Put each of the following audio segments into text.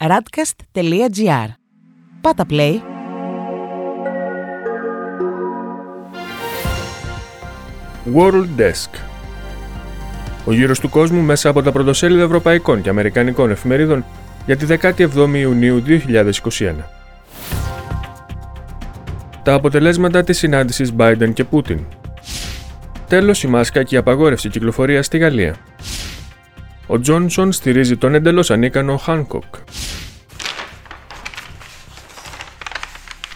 radcast.gr. Πάτα play. World Desk Ο γύρος του κόσμου μέσα από τα πρωτοσέλιδα ευρωπαϊκών και αμερικανικών εφημερίδων για τη 17η Ιουνίου 2021. Τα αποτελέσματα της συνάντησης Biden και Πούτιν. Τέλος η μάσκα και η απαγόρευση κυκλοφορίας στη Γαλλία. Ο Τζόνσον στηρίζει τον εντελώς ανίκανο Χάνκοκ.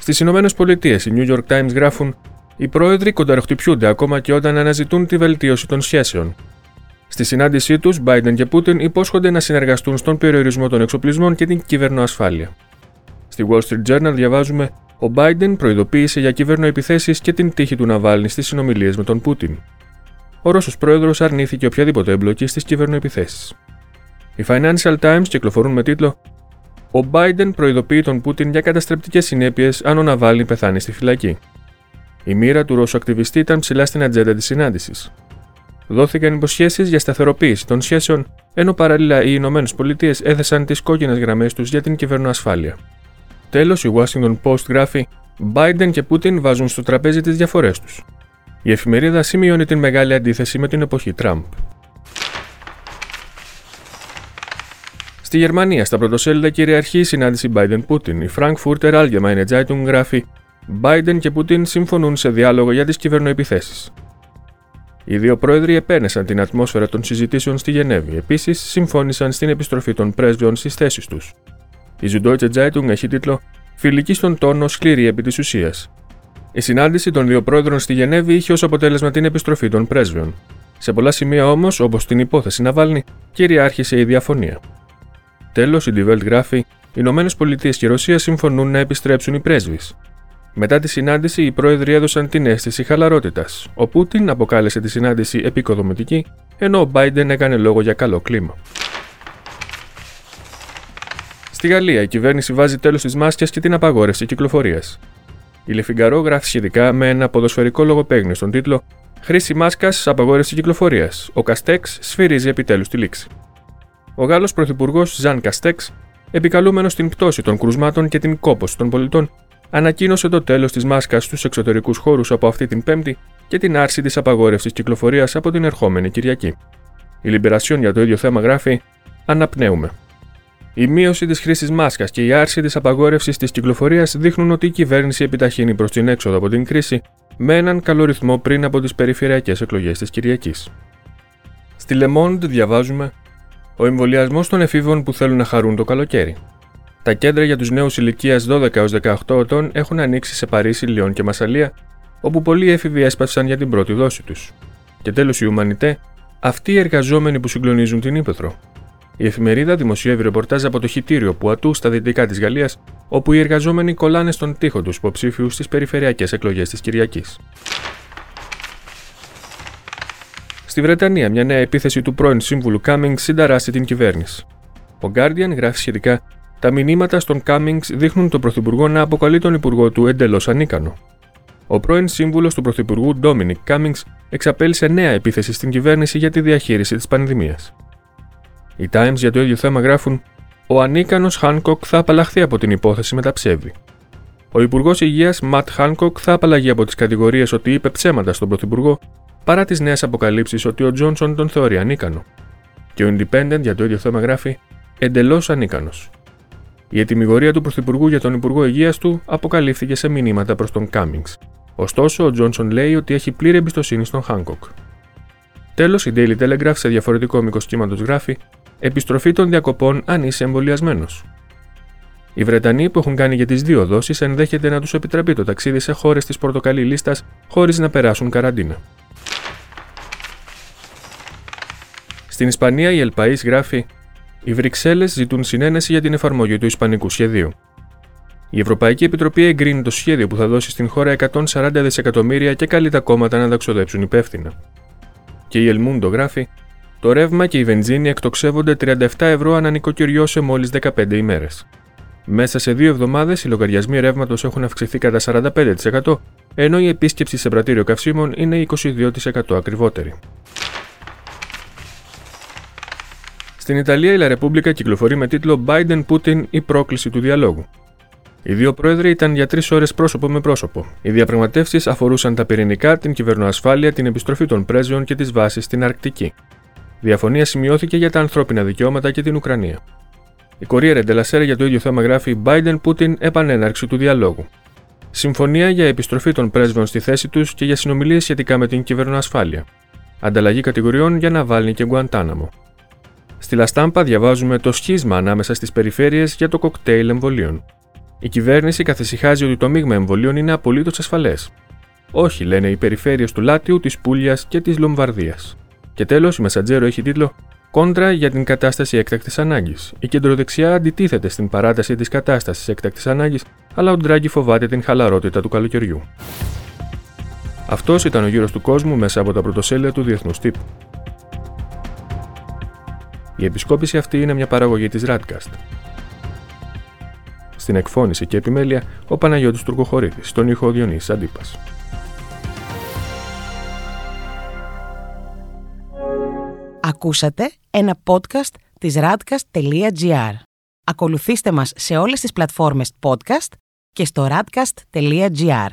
Στις Ηνωμένες Πολιτείες, οι New York Times γράφουν: Οι πρόεδροι κονταροχτυπιούνται ακόμα και όταν αναζητούν τη βελτίωση των σχέσεων. Στη συνάντησή τους, Biden και Πούτιν υπόσχονται να συνεργαστούν στον περιορισμό των εξοπλισμών και την κυβερνοασφάλεια. Στη Wall Street Journal διαβάζουμε: Ο Biden προειδοποίησε για κυβερνοεπιθέσεις και την τύχη του Ναβάλνη στις συνομιλίες με τον Πούτιν. Ο Ρώσος πρόεδρος αρνήθηκε οποιαδήποτε εμπλοκή στις κυβερνοεπιθέσεις. Οι Financial Times κυκλοφορούν με τίτλο ο Biden προειδοποιεί τον Πούτιν για καταστρεπτικές συνέπειες αν ο Ναβάλνη πεθάνει στη φυλακή. Η μοίρα του Ρώσου ακτιβιστή ήταν ψηλά στην ατζέντα της συνάντησης. Δόθηκαν υποσχέσεις για σταθεροποίηση των σχέσεων, ενώ παράλληλα οι Ηνωμένες Πολιτείες έθεσαν τις κόκκινες γραμμές τους για την κυβερνοασφάλεια. Τέλος, η Washington Post γράφει: Biden και Πούτιν βάζουν στο τραπέζι τις διαφορές τους. Η εφημερίδα σημειώνει την μεγάλη αντίθεση με την εποχή Τραμπ. Στη Γερμανία, στα πρωτοσέλιδα κυριαρχεί η συνάντηση Biden-Putin. Η Frankfurter Allgemeine Zeitung γράφει: Biden και Putin συμφωνούν σε διάλογο για τις κυβερνοεπιθέσεις. Οι δύο πρόεδροι επένεσαν την ατμόσφαιρα των συζητήσεων στη Γενέβη. Επίσης, συμφώνησαν στην επιστροφή των πρέσβεων στις θέσεις τους. Η Süddeutsche Zeitung έχει τίτλο Φιλική στον τόνο, σκληρή επί της ουσίας. Η συνάντηση των δύο πρόεδρων στη Γενέβη είχε ως αποτέλεσμα την επιστροφή των πρέσβεων. Σε πολλά σημεία όμως, όπως την υπόθεση Ναβάλνη, κυριάρχησε η διαφωνία. Τέλος, η Die Welt γράφει: Οι Ηνωμένες Πολιτείες και η Ρωσία συμφωνούν να επιστρέψουν οι πρέσβεις. Μετά τη συνάντηση, οι πρόεδροι έδωσαν την αίσθηση χαλαρότητας. Ο Πούτιν αποκάλεσε τη συνάντηση επικοδομητική, ενώ ο Biden έκανε λόγο για καλό κλίμα. Στη Γαλλία, η κυβέρνηση βάζει τέλος στι μάσκες και την απαγόρευση κυκλοφορίας. Η Λεφιγκαρό γράφει σχετικά με ένα ποδοσφαιρικό λογοπαίγνιο στον τίτλο Χρήση μάσκας, απαγόρευση κυκλοφορίας. Ο Καστέξ σφυρίζει επιτέλους τη λήξη. Ο Γάλλος Πρωθυπουργός Ζαν Καστέξ, επικαλούμενος στην πτώση των κρουσμάτων και την κόπωση των πολιτών, ανακοίνωσε το τέλος της μάσκας στους εξωτερικούς χώρους από αυτή την Πέμπτη και την άρση της απαγόρευσης κυκλοφορίας από την ερχόμενη Κυριακή. Η Λιμπερασιόν για το ίδιο θέμα γράφει: Αναπνέουμε. Η μείωση της χρήσης μάσκας και η άρση της απαγόρευσης της κυκλοφορίας δείχνουν ότι η κυβέρνηση επιταχύνει προς την έξοδο από την κρίση με έναν καλό ρυθμό πριν από τις περιφερειακές εκλογές της Κυριακής. Στη Le διαβάζουμε ο εμβολιασμός των εφήβων που θέλουν να χαρούν το καλοκαίρι. Τα κέντρα για τους νέους ηλικίας 12 έως 18 ετών έχουν ανοίξει σε Παρίσι, Λιόν και Μασαλία, όπου πολλοί έφηβοι έσπαυσαν για την πρώτη δόση τους. Και τέλος η Ουμανιτέ, αυτοί οι εργαζόμενοι που συγκλονίζουν την ύπεθρο. Η εφημερίδα δημοσιεύει ρεπορτάζ από το χιτήριο που ατού στα δυτικά της Γαλλίας, όπου οι εργαζόμενοι κολλάνε στον τοίχο τους υποψήφιους στις περιφερειακές εκλογές της Κυριακής. Στη Βρετανία, μια νέα επίθεση του πρώην σύμβουλου Cummings συνταράσσει την κυβέρνηση. Ο Guardian γράφει σχετικά: Τα μηνύματα στον Cummings δείχνουν τον Πρωθυπουργό να αποκαλεί τον Υπουργό του εντελώς ανίκανο. Ο πρώην σύμβουλος του Πρωθυπουργού Dominic Cummings εξαπέλυσε νέα επίθεση στην κυβέρνηση για τη διαχείριση της πανδημίας. Οι Times για το ίδιο θέμα γράφουν: Ο ανίκανος Χάνκοκ θα απαλλαχθεί από την υπόθεση με τα ψεύδη. Ο Υπουργός Υγείας Ματ Χάνκοκ θα απαλλαγεί από τις κατηγορίες ότι είπε ψέματα στον Πρωθυπουργό παρά τις νέες αποκαλύψεις ότι ο Τζόνσον τον θεωρεί ανίκανο. Και ο Independent για το ίδιο θέμα γράφει εντελώς ανίκανος. Η ετοιμιγορία του Πρωθυπουργού για τον Υπουργό Υγείας του αποκαλύφθηκε σε μηνύματα προς τον Κάμινγκ. Ωστόσο, ο Τζόνσον λέει ότι έχει πλήρη εμπιστοσύνη στον Χάνκοκ. Τέλος, η Daily Telegraph σε διαφορετικό μήκος κύματος γράφει Επιστροφή των διακοπών αν είσαι εμβολιασμένος. Οι Βρετανοί που έχουν κάνει για τις δύο δόσεις ενδέχεται να τους επιτραπεί το ταξίδι σε χώρες της πορτοκαλί λίστας χωρίς να περάσουν καραντίνα. Στην Ισπανία, η Ελπαή γράφει: Οι Βρυξέλλες ζητούν συνένεση για την εφαρμογή του Ισπανικού σχεδίου. Η Ευρωπαϊκή Επιτροπή εγκρίνει το σχέδιο που θα δώσει στην χώρα 140 δισεκατομμύρια και καλεί τα κόμματα να τα ξοδέψουν υπεύθυνα. Και η Ελμούντο γράφει: Το ρεύμα και η βενζίνη εκτοξεύονται 37 ευρώ ανά νοικοκυριό σε μόλις 15 ημέρες. Μέσα σε δύο εβδομάδες οι λογαριασμοί ρεύματος έχουν αυξηθεί κατά 45%, ενώ η επίσκεψη σε πρατήριο καυσίμων είναι 22% ακριβότερη. Στην Ιταλία, η La Repubblica κυκλοφορεί με τίτλο Biden-Putin η πρόκληση του διαλόγου. Οι δύο πρόεδροι ήταν για τρεις ώρες πρόσωπο με πρόσωπο. Οι διαπραγματεύσεις αφορούσαν τα πυρηνικά, την κυβερνοασφάλεια, την επιστροφή των πρέσβεων και τις βάσεις στην Αρκτική. Διαφωνία σημειώθηκε για τα ανθρώπινα δικαιώματα και την Ουκρανία. Η Κορία Ντελασέρα για το ίδιο θέμα γράφει Biden-Putin επανέναρξη του διαλόγου. Συμφωνία για επιστροφή των πρέσβεων στη θέση τους και για συνομιλίες σχετικά με την κυβερνοασφάλεια. Ανταλλαγή κατηγοριών για Ναβάλνη και Γκουαντάναμο. Στη Λαστάμπα διαβάζουμε το σχίσμα ανάμεσα στις περιφέρειες για το κοκτέιλ εμβολίων. Η κυβέρνηση καθησυχάζει ότι το μείγμα εμβολίων είναι απολύτως ασφαλές. Όχι, λένε οι περιφέρειες του Λάτιου, της Πούλιας και της Λομβαρδίας. Και τέλος, η Μεσαντζέρο έχει τίτλο Κόντρα για την κατάσταση έκτακτης ανάγκης. Η κεντροδεξιά αντιτίθεται στην παράταση της κατάστασης έκτακτης ανάγκης, αλλά ο Ντράγκη φοβάται την χαλαρότητα του καλοκαιριού. Αυτός ήταν ο γύρος του κόσμου μέσα από τα πρωτοσέλιδα του Διεθνούς Τύπου. Η επισκόπηση αυτή είναι μια παραγωγή της Radcast. Στην εκφώνηση και επιμέλεια, ο Παναγιώτης Τουρκοχωρίδης, στον ήχο Διονύσης Αντίπας. Ακούσατε ένα podcast της radcast.gr. Ακολουθήστε μας σε όλες τις πλατφόρμες podcast και στο radcast.gr.